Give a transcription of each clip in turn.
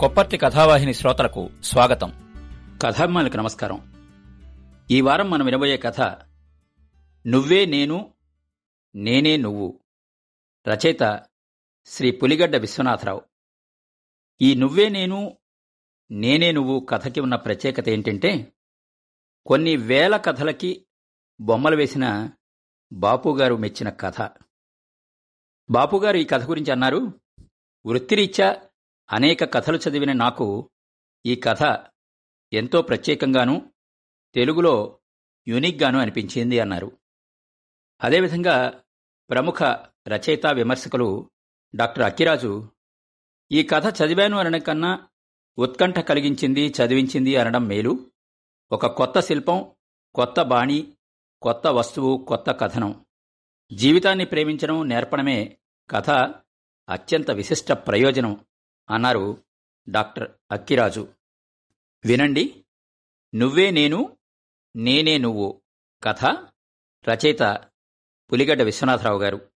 కొప్పర్తి కథావాహిని శ్రోతలకు స్వాగతం. కథాభిమానులకు నమస్కారం. ఈ వారం మనం వినబోయే కథ నువ్వే నేను నేనే నువ్వు రచయిత శ్రీ పులిగడ్డ విశ్వనాథరావు. ఈ నువ్వే నేను నేనే నువ్వు కథకి ఉన్న ప్రత్యేకత ఏంటంటే కొన్ని వేల కథలకి బొమ్మలు వేసిన బాపుగారు మెచ్చిన కథ. బాపుగారు ఈ కథ గురించి అన్నారు వృత్తిరీత్యా అనేక కథలు చదివిన నాకు ఈ కథ ఎంతో ప్రత్యేకంగాను తెలుగులో యూనిక్గాను అనిపించింది అన్నారు. అదేవిధంగా ప్రముఖ రచయిత విమర్శకులు డాక్టర్ అక్కిరాజు ఈ కథ చదివాను అనడం కన్నా ఉత్కంఠ కలిగించింది చదివించింది అనడం మేలు. ఒక కొత్త శిల్పం కొత్త బాణి కొత్త వస్తువు కొత్త కథనం. జీవితాన్ని ప్రేమించడం నేర్పడమే కథ అత్యంత విశిష్ట ప్రయోజనం. అన్నారు డాక్టర్ అక్కిరాజు. వినండి నువ్వే నేను నేనే నువ్వు. కథ రచయిత పులిగడ్డ విశ్వనాథరావు గారు.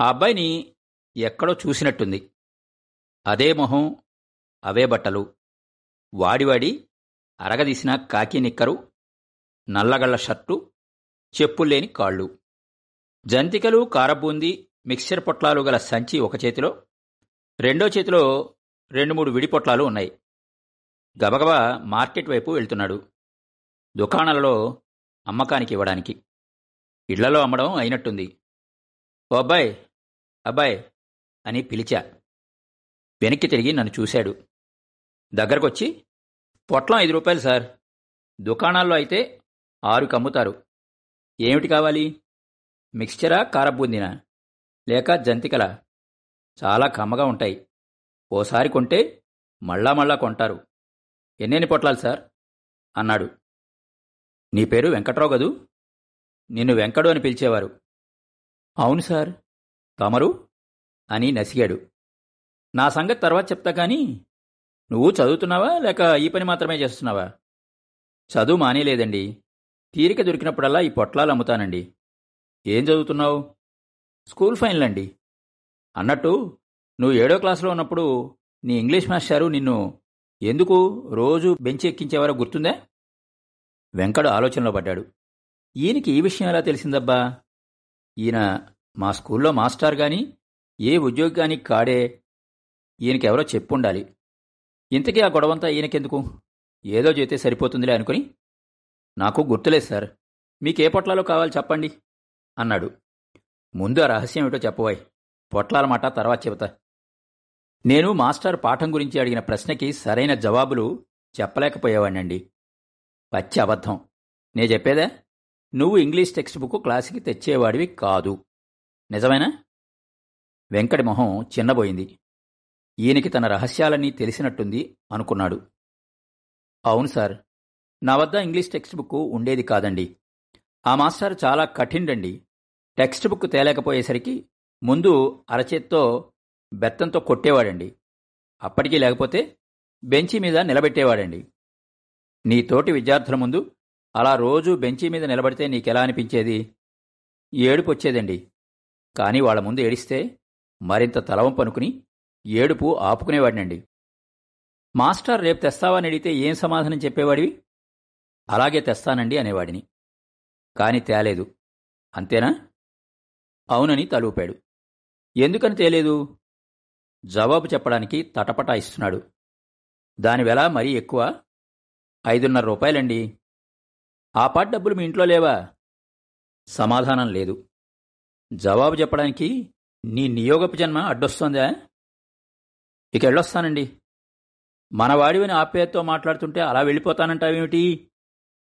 ఆ అబ్బాయిని ఎక్కడో చూసినట్టుంది. అదే మొహం అవే బట్టలు. వాడివాడి అరగదీసిన కాకి నిక్కరు నల్లగళ్ళ షర్టు చెప్పుల్లేని కాళ్ళు. జంతికలు కారబూంది మిక్సర్ పొట్లాలు గల సంచి ఒక చేతిలో రెండో చేతిలో రెండు మూడు విడి పొట్లాలు ఉన్నాయి. గబగబా మార్కెట్ వైపు వెళ్తున్నాడు. దుకాణాలలో అమ్మకానికి ఇవ్వడానికి. ఇళ్ళలో అమ్మడం అయినట్టుంది. ఓ అబ్బాయ్ అబ్బాయ్ అని పిలిచా. వెనక్కి తిరిగి నన్ను చూశాడు. దగ్గరకొచ్చి పొట్లం ఐదు రూపాయలు సార్. దుకాణాల్లో అయితే ఆరుకి అమ్ముతారు. ఏమిటి కావాలి? మిక్స్చరా కారబూందినా లేక జంతికలా? చాలా కమ్మగా ఉంటాయి. ఓసారి కొంటే మళ్ళా మళ్ళా కొంటారు. ఎన్నెన్ని పొట్లాలు సార్? అన్నాడు. నీ పేరు వెంకట్రావు గదు నిన్ను వెంకడు అని పిలిచేవారు. అవును సార్. తమరు? అని నసిగాడు. నా సంగతి తర్వాత చెప్తా కానీ నువ్వు చదువుతున్నావా లేక ఈ పని మాత్రమే చేస్తున్నావా? చదువు మానేలేదండి. తీరిక దొరికినప్పుడల్లా ఈ పొట్లాలు అమ్ముతానండి. ఏం చదువుతున్నావు? స్కూల్ ఫైనల్ అండి అన్నట్టు నువ్వు ఏడో క్లాసులో ఉన్నప్పుడు నీ ఇంగ్లీష్ మాస్టారు నిన్ను ఎందుకు రోజు బెంచి ఎక్కించేవారో గుర్తుందా? వెంకడు ఆలోచనలో పడ్డాడు. ఈయనకి ఈ విషయం ఎలా తెలిసిందబ్బా? ఈయన మా స్కూల్లో మాస్టర్ గాని ఏ ఉద్యోగి గాని కాడే ఈయనకెవరో చెప్పుండాలి. ఇంతకీ ఆ గొడవంతా ఈయనకెందుకు? ఏదో చేస్తే సరిపోతుందిలే అనుకుని నాకు గుర్తులేదు సార్. మీకే పొట్లాలో కావాలి చెప్పండి అన్నాడు. ముందు ఆ రహస్యం ఏమిటో చెప్పవాయి పొట్లాల మాట తర్వాత చెబుతా. నేను మాస్టర్ పాఠం గురించి అడిగిన ప్రశ్నకి సరైన జవాబులు చెప్పలేకపోయేవాణ్ణండి. పచ్చి అబద్ధం. నే చెప్పేదా? నువ్వు ఇంగ్లీష్ టెక్స్ట్ బుక్ క్లాసుకి తెచ్చేవాడివి కాదు. నిజమేనా? వెంకటి మొహం చిన్నబోయింది. ఈయనకి తన రహస్యాలన్నీ తెలిసినట్టుంది అనుకున్నాడు. అవును సార్. నా వద్ద ఇంగ్లీష్ టెక్స్ట్ బుక్ ఉండేది కాదండి. ఆ మాస్టర్ చాలా కఠిండండి టెక్స్ట్ బుక్ తేలేకపోయేసరికి ముందు అరచేత్తో బెత్తంతో కొట్టేవాడండి. అప్పటికీ లేకపోతే బెంచి మీద నిలబెట్టేవాడండి. నీ తోటి విద్యార్థుల ముందు అలా రోజూ బెంచి మీద నిలబడితే నీకెలా అనిపించేది? ఏడుపు వచ్చేదండి కానీ వాళ్ళ ముందు ఏడిస్తే మరింత తలవం పనుకుని ఏడుపు ఆపుకునేవాడినండి. మాస్టర్ రేపు తెస్తావని అడిగితే ఏం సమాధానం చెప్పేవాడివి? అలాగే తెస్తానండి అనేవాడిని. కాని తేలేదు. అంతేనా? అవునని తలూపాడు. ఎందుకని తేలేదు? జవాబు చెప్పడానికి తటపటా ఇస్తున్నాడు. దాని వెల మరీ ఎక్కువ? ఐదున్నర రూపాయలండి. ఆ పాటు డబ్బులు మీ ఇంట్లో లేవా? సమాధానం లేదు. జవాబు చెప్పడానికి నీ నియోగపు జన్మ అడ్డొస్తోందా? ఇక వెళ్ళొస్తానండి మనవాడివని ఆప్యాయతతో మాట్లాడుతుంటే అలా వెళ్ళిపోతానంటావేమిటి?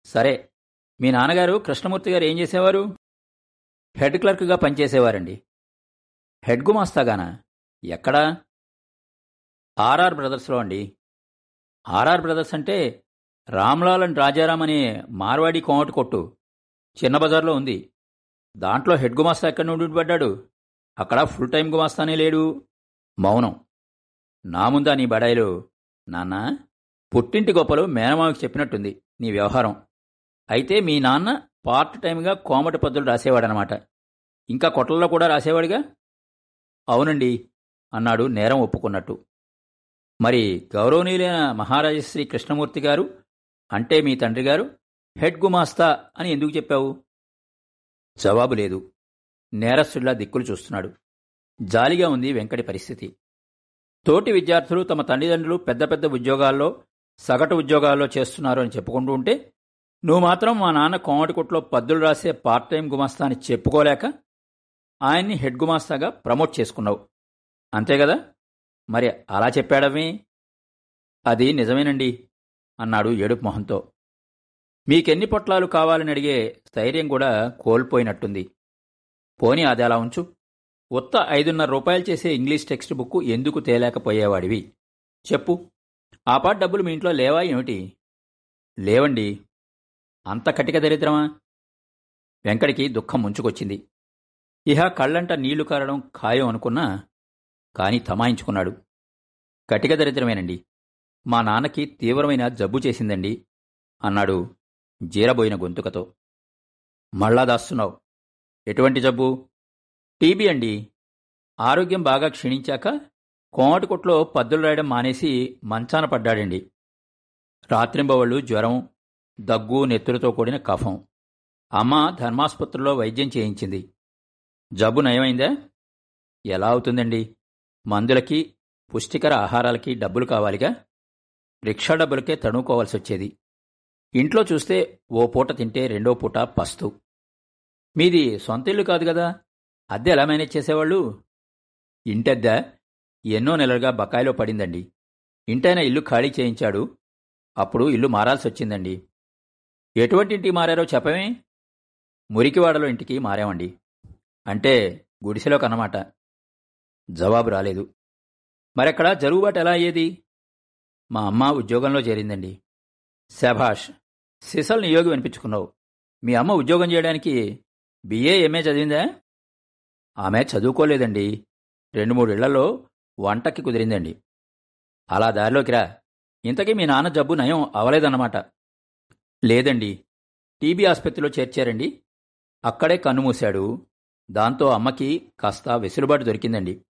సరే మీ నాన్నగారు కృష్ణమూర్తి గారు ఏం చేసేవారు? హెడ్ క్లర్క్గా పనిచేసేవారండి. హెడ్ గుమాస్తాగానా? ఎక్కడా? ఆర్ఆర్ బ్రదర్స్లో అండి. ఆర్ఆర్ బ్రదర్స్ అంటే రామ్లాల్ అండ్ రాజారాం అనే మార్వాడి కోమటి కొట్టు. చిన్న బజార్లో ఉంది. దాంట్లో హెడ్ గుమాస్తా ఎక్కడి నుండి పడ్డాడు అక్కడ ఫుల్ టైం గుమాస్తానే లేడు. మౌనం. నా ముందా నీ బడాయిలు? నాన్న పుట్టింటి గొప్పలు మేనమావికి చెప్పినట్టుంది నీ వ్యవహారం. అయితే మీ నాన్న పార్ట్ టైంగా కోమటి పద్దులు రాసేవాడనమాట. ఇంకా కొట్లలో కూడా రాసేవాడిగా? అవునండి అన్నాడు నేరం ఒప్పుకున్నట్టు. మరి గౌరవనీయులైన మహారాజశ్రీ కృష్ణమూర్తి గారు అంటే మీ తండ్రి గారు హెడ్ గుమాస్తా అని ఎందుకు చెప్పావు? జవాబు లేదు. నేరస్తుడిలా దిక్కులు చూస్తున్నాడు. జాలిగా ఉంది వెంకటి పరిస్థితి. తోటి విద్యార్థులు తమ తల్లిదండ్రులు పెద్ద పెద్ద ఉద్యోగాల్లో సగటు ఉద్యోగాల్లో చేస్తున్నారు అని చెప్పుకుంటూ ఉంటే నువ్వు మాత్రం మా నాన్న కోమటికుట్లో పద్దులు రాసే పార్ట్ టైం గుమాస్తా అని చెప్పుకోలేక ఆయన్ని హెడ్ గుమాస్తాగా ప్రమోట్ చేసుకున్నావు. అంతే కదా మరి అలా చెప్పాడమే అది నిజమేనండి అన్నాడు ఏడుపు మొహంతో. మీకెన్ని పొట్లాలు కావాలని అడిగే స్థైర్యం కూడా కోల్పోయినట్టుంది. పోని అది అలా ఉంచు. ఉత్త ఐదున్నర రూపాయలు చేసే ఇంగ్లీష్ టెక్స్ట్ బుక్ ఎందుకు తేలేకపోయేవాడివి? చెప్పు. ఆ పాట డబ్బులు మీ ఇంట్లో లేవా ఏమిటి? లేవండి. అంత కటిక దరిద్రమా? వెంకటికి దుఃఖం ముంచుకొచ్చింది. ఇహ కళ్ళంట నీళ్ళు కారడం ఖాయం అనుకున్నా కాని తమాయించుకున్నాడు. కటిక దరిద్రమేనండి. మా నాన్నకి తీవ్రమైన జబ్బు చేసిందండి అన్నాడు జీరబోయిన గొంతుకతో. మళ్ళా దాస్తున్నావు. ఎటువంటి జబ్బు? టీబీ అండి. ఆరోగ్యం బాగా క్షీణించాక కోమటికొట్లో పద్దులు రాయడం మానేసి మంచాన పడ్డాడండి. రాత్రింబవళ్ళు జ్వరం దగ్గు నెత్తులతో కూడిన కఫం. అమ్మ ధర్మాసుపత్రిలో వైద్యం చేయించింది. జబ్బు నయమైందా? ఎలా అవుతుందండి? మందులకి పుష్టికర ఆహారాలకి డబ్బులు కావాలిగా? రిక్షా డబ్బులకే తణుకోవాల్సి వచ్చేది ఇంట్లో చూస్తే ఓ పూట తింటే రెండో పూట పస్తు. మీది సొంత ఇల్లు కాదు కదా? అద్దె ఎలా మేనేజ్ చేసేవాళ్ళు? ఇంటద్దె ఎన్నో నెలలుగా బకాయిలో పడిందండి. ఇంటైన ఇల్లు ఖాళీ చేయించాడు. అప్పుడు ఇల్లు మారాల్సి వచ్చిందండి ఎటువంటి ఇంటికి మారారో చెప్పమే? మురికివాడలో ఇంటికి మారామండి. అంటే గుడిసెలో కన్నమాట జవాబు రాలేదు. మరెక్కడ? జరుగుబాటు ఎలా అయ్యేది? మా అమ్మ ఉద్యోగంలో చేరిందండి. శభాష్ సిసల్ నియోగి వినిపించుకున్నావు. మీ అమ్మ ఉద్యోగం చేయడానికి బిఏ ఎంఏ చదివిందా? ఆమె చదువుకోలేదండి. రెండు మూడేళ్ళలో వంటకి కుదిరిందండి. అలా దారిలోకి రా. ఇంతకీ మీ నాన్న జబ్బు నయం అవలేదన్నమాట. లేదండి. టీబీ ఆసుపత్రిలో చేర్చారండి. అక్కడే కన్ను మూశాడు. దాంతో అమ్మకి కాస్త వెసులుబాటు దొరికిందండి.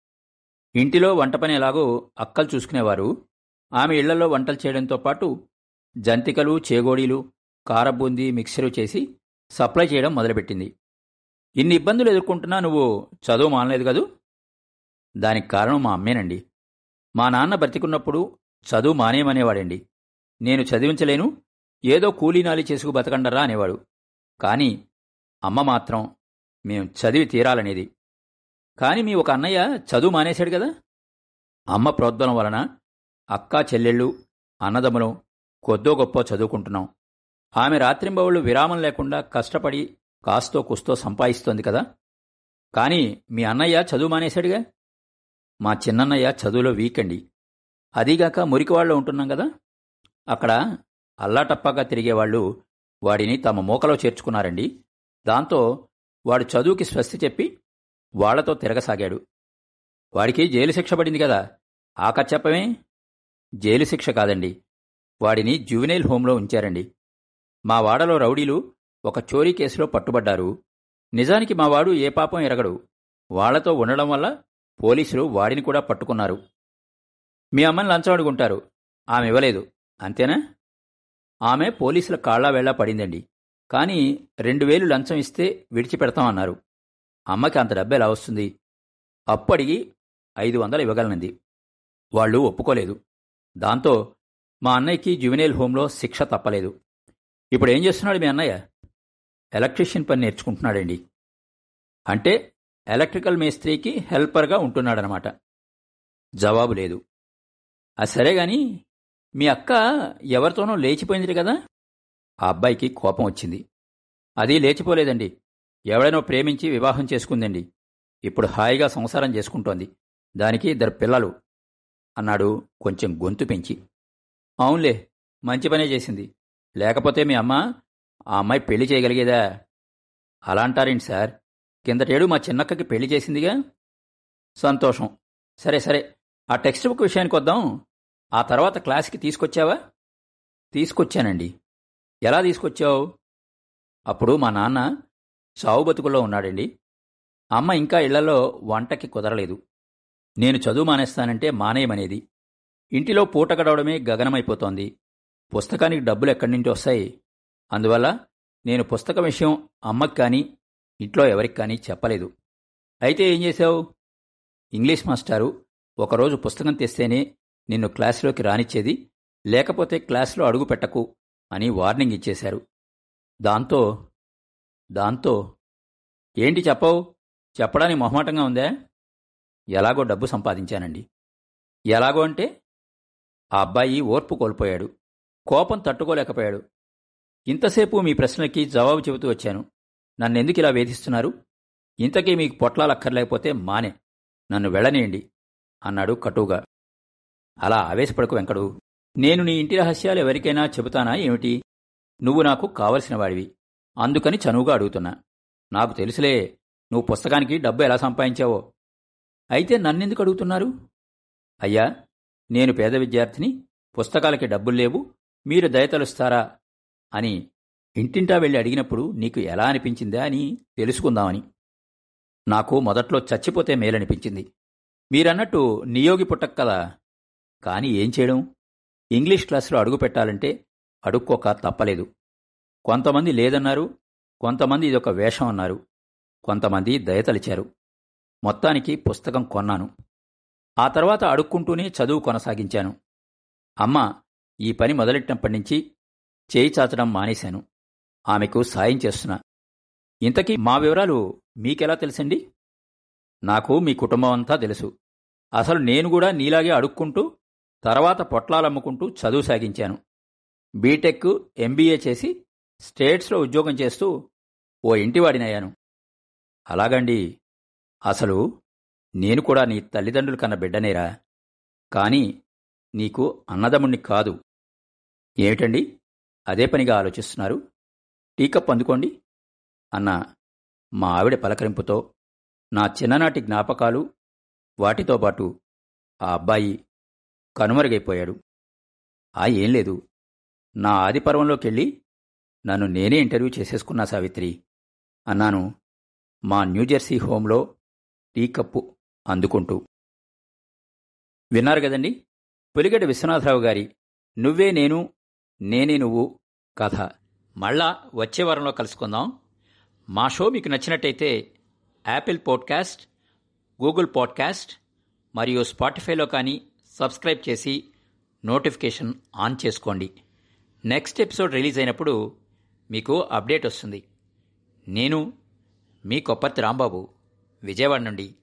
ఇంటిలో వంట పని ఎలాగో అక్కలు చూసుకునేవారు. ఆమె ఇళ్ళలో వంటలు చేయడంతో పాటు జంతికలు చేగోడీలు కారబూందీ మిక్సరు చేసి సప్లై చేయడం మొదలుపెట్టింది. ఇన్ని ఇబ్బందులు ఎదుర్కొంటున్నా నువ్వు చదువు మానలేదు కదూ? దానికి కారణం మా అమ్మేనండి. మా నాన్న బ్రతికున్నప్పుడు చదువు మానేయమనేవాడండి నేను చదివించలేను ఏదో కూలీనాలి చేసుకు బతకండరా అనేవాడు. కాని అమ్మ మాత్రం మేం చదివి తీరాలనేది. కాని మీ ఒక అన్నయ్య చదువు మానేశాడు కదా అమ్మ ప్రోద్బలం వలన అక్కా చెల్లెళ్ళు అన్నదమ్ములు కొద్దో గొప్ప చదువుకుంటున్నాం. ఆమె రాత్రింబవుళ్ళు విరామం లేకుండా కష్టపడి కాస్తో కుస్తో సంపాదిస్తోంది కదా? కాని మీ అన్నయ్య చదువు మానేశాడుగా? మా చిన్నన్నయ్య చదువులో వీక్ అండి అదీగాక మురికివాళ్ళు ఉంటున్నాం కదా అక్కడ అల్లాటప్పాగా తిరిగేవాళ్ళు వాడిని తమ మూకలో చేర్చుకున్నారండి. దాంతో వాడు చదువుకి స్వస్తి చెప్పి వాళ్ళతో తిరగసాగాడు. వాడికి జైలు శిక్ష పడింది కదా. ఆక చెప్పమే జైలు శిక్ష కాదండి. వాడిని జువెనైల్ హోంలో ఉంచారండి. మా వాడలో రౌడీలు ఒక చోరీ కేసులో పట్టుబడ్డారు. నిజానికి మా వాడు ఏ పాపం ఎరగడు. వాళ్ళతో ఉండడం వల్ల పోలీసులు వాడిని కూడా పట్టుకున్నారు. మీ అమ్మని లంచం అడుగుంటారు. ఆమె ఇవ్వలేదు. అంతేనా? ఆమె పోలీసుల కాళ్ళ వేళ్ళా పడిందండి. కానీ రెండు వేలు లంచం ఇస్తే విడిచిపెడతామన్నారు. అమ్మకి అంత డబ్బు ఎలా వస్తుంది? అప్పటికి ఐదు వందలు ఇవ్వగలనంది. వాళ్ళు ఒప్పుకోలేదు. దాంతో మా అన్నయ్యకి జువెనైల్ హోంలో శిక్ష తప్పలేదు. ఇప్పుడు ఏం చేస్తున్నాడు మీ అన్నయ్య? ఎలక్ట్రీషియన్ పని నేర్చుకుంటున్నాడండి. అంటే ఎలక్ట్రికల్ మేస్త్రీకి హెల్పర్గా ఉంటున్నాడనమాట. జవాబు లేదు. అది సరే గాని మీ అక్క ఎవరితోనో లేచిపోయింది కదా? ఆ అబ్బాయికి కోపం వచ్చింది. అది లేచిపోలేదండి. ఎవడనో ప్రేమించి వివాహం చేసుకుందండి. ఇప్పుడు హాయిగా సంసారం చేసుకుంటోంది. దానికి ఇద్దరు పిల్లలు అన్నాడు కొంచెం గొంతు పెంచి. అవునులే మంచి పనే చేసింది. లేకపోతే మీ అమ్మ ఆ అమ్మాయి పెళ్ళి చేయగలిగేదా? అలా అంటారేంటి సార్? కిందటేడు మా చిన్నక్కకి పెళ్ళి చేసిందిగా? సంతోషం. సరే సరే ఆ టెక్స్ట్ బుక్ విషయానికి వద్దాం ఆ తర్వాత క్లాస్కి తీసుకొచ్చావా? తీసుకొచ్చానండి. ఎలా తీసుకొచ్చావు? అప్పుడు మా నాన్న సావు బతుకుల్లో ఉన్నాడండి. అమ్మ ఇంకా ఇళ్ళలో వంటకి కుదరలేదు. నేను చదువు మానేస్తానంటే మానేయమనేది. ఇంటిలో పూట గడవడమే గగనమైపోతోంది. పుస్తకానికి డబ్బులు ఎక్కడి నుంచి వస్తాయి? అందువల్ల నేను పుస్తక విషయం అమ్మకి కానీ ఇంట్లో ఎవరికి కానీ చెప్పలేదు. అయితే ఏం చేశావు? ఇంగ్లీష్ మాస్టారు ఒకరోజు పుస్తకం తెస్తేనే నిన్ను క్లాసులోకి రానిచ్చేది లేకపోతే క్లాసులో అడుగు పెట్టకు. అని వార్నింగ్ ఇచ్చేశారు. దాంతో దాంతో ఏంటి చెప్పవు? చెప్పడానికి మొహమాటంగా ఉందా? ఎలాగో డబ్బు సంపాదించానండి. ఎలాగో అంటే ఆ అబ్బాయి ఓర్పు కోల్పోయాడు. కోపం తట్టుకోలేకపోయాడు. ఇంతసేపు మీ ప్రశ్నలకి జవాబు చెబుతూ వచ్చాను. నన్నెందుకు ఇలా వేధిస్తున్నారు? ఇంతకీ మీకు పొట్లాలక్కర్లేకపోతే మానే. నన్ను వెళ్ళనేయండి అన్నాడు కటువుగా. అలా ఆవేశపడకు వెంకడు. నేను నీ ఇంటి రహస్యాలు ఎవరికైనా చెబుతానా ఏమిటి? నువ్వు నాకు కావలసిన వాడివి. అందుకని చనువుగా అడుగుతున్నా. నాకు తెలుసులే నువ్వు పుస్తకానికి డబ్బు ఎలా సంపాదించావో. అయితే నన్నెందుకు అడుగుతున్నారు? అయ్యా నేను పేద విద్యార్థిని పుస్తకాలకి డబ్బులు లేవు మీరు దయతలుస్తారా అని ఇంటింటా వెళ్ళి అడిగినప్పుడు నీకు ఎలా అనిపించిందా అని తెలుసుకుందామని. నాకు మొదట్లో చచ్చిపోతే మేలనిపించింది. మీరన్నట్టు నియోగి పుట్టక కదా కాని ఏం చేయడం? ఇంగ్లీష్ క్లాసులో అడుగు పెట్టాలంటే అడుక్కోక తప్పలేదు. కొంతమంది లేదన్నారు కొంతమంది ఇదొక వేషం అన్నారు కొంతమంది దయతలిచారు మొత్తానికి పుస్తకం కొన్నాను. ఆ తర్వాత అడుక్కుంటూనే చదువు కొనసాగించాను. అమ్మ ఈ పని మొదలెట్టినప్పటి నుంచి చేయి చాచడం మానేశాను. ఆమెకు సాయం చేస్తున్నా. ఇంతకీ మా వివరాలు మీకెలా తెలుసండి? నాకు మీ కుటుంబం అంతా తెలుసు. అసలు నేను కూడా నీలాగే అడుక్కుంటూ తర్వాత పొట్లాలమ్ముకుంటూ చదువు సాగించాను. బీటెక్ ఎంబీఏ చేసి స్టేట్స్లో ఉద్యోగం చేస్తూ ఓ ఇంటివాడినయ్యాను. అలాగండి. అసలు నేను కూడా నీ తల్లిదండ్రులు కన్న బిడ్డనేరా. కాని నీకు అన్నదమ్ముణ్ణి కాదు. ఏమిటండి? అదే పనిగా ఆలోచిస్తున్నారు. టీకప్ అందుకోండి. అన్న మా ఆవిడ పలకరింపుతో నా చిన్ననాటి జ్ఞాపకాలు వాటితో పాటు ఆ అబ్బాయి కనుమరుగైపోయాడు. ఆ ఏం లేదు. నా ఆదిపర్వంలోకెళ్ళి నన్ను నేనే ఇంటర్వ్యూ చేసేసుకున్నా సావిత్రి. అన్నాను. మా న్యూజెర్సీ హోంలో టీ కప్పు అందుకుంటూ. విన్నారు కదండి? పులిగడ్డ విశ్వనాథరావు గారి నువ్వే నేను నేనే నువ్వు కథ. మళ్ళా వచ్చే వారంలో కలుసుకుందాం. మా షో మీకు నచ్చినట్టయితే యాపిల్ పాడ్కాస్ట్ గూగుల్ పాడ్కాస్ట్ మరియు స్పాటిఫైలో కానీ సబ్స్క్రైబ్ చేసి నోటిఫికేషన్ ఆన్ చేసుకోండి. నెక్స్ట్ ఎపిసోడ్ రిలీజ్ అయినప్పుడు మీకు అప్డేట్ వస్తుంది. నేను మీ కొప్పర్తి రాంబాబు విజయవాడ నుండి.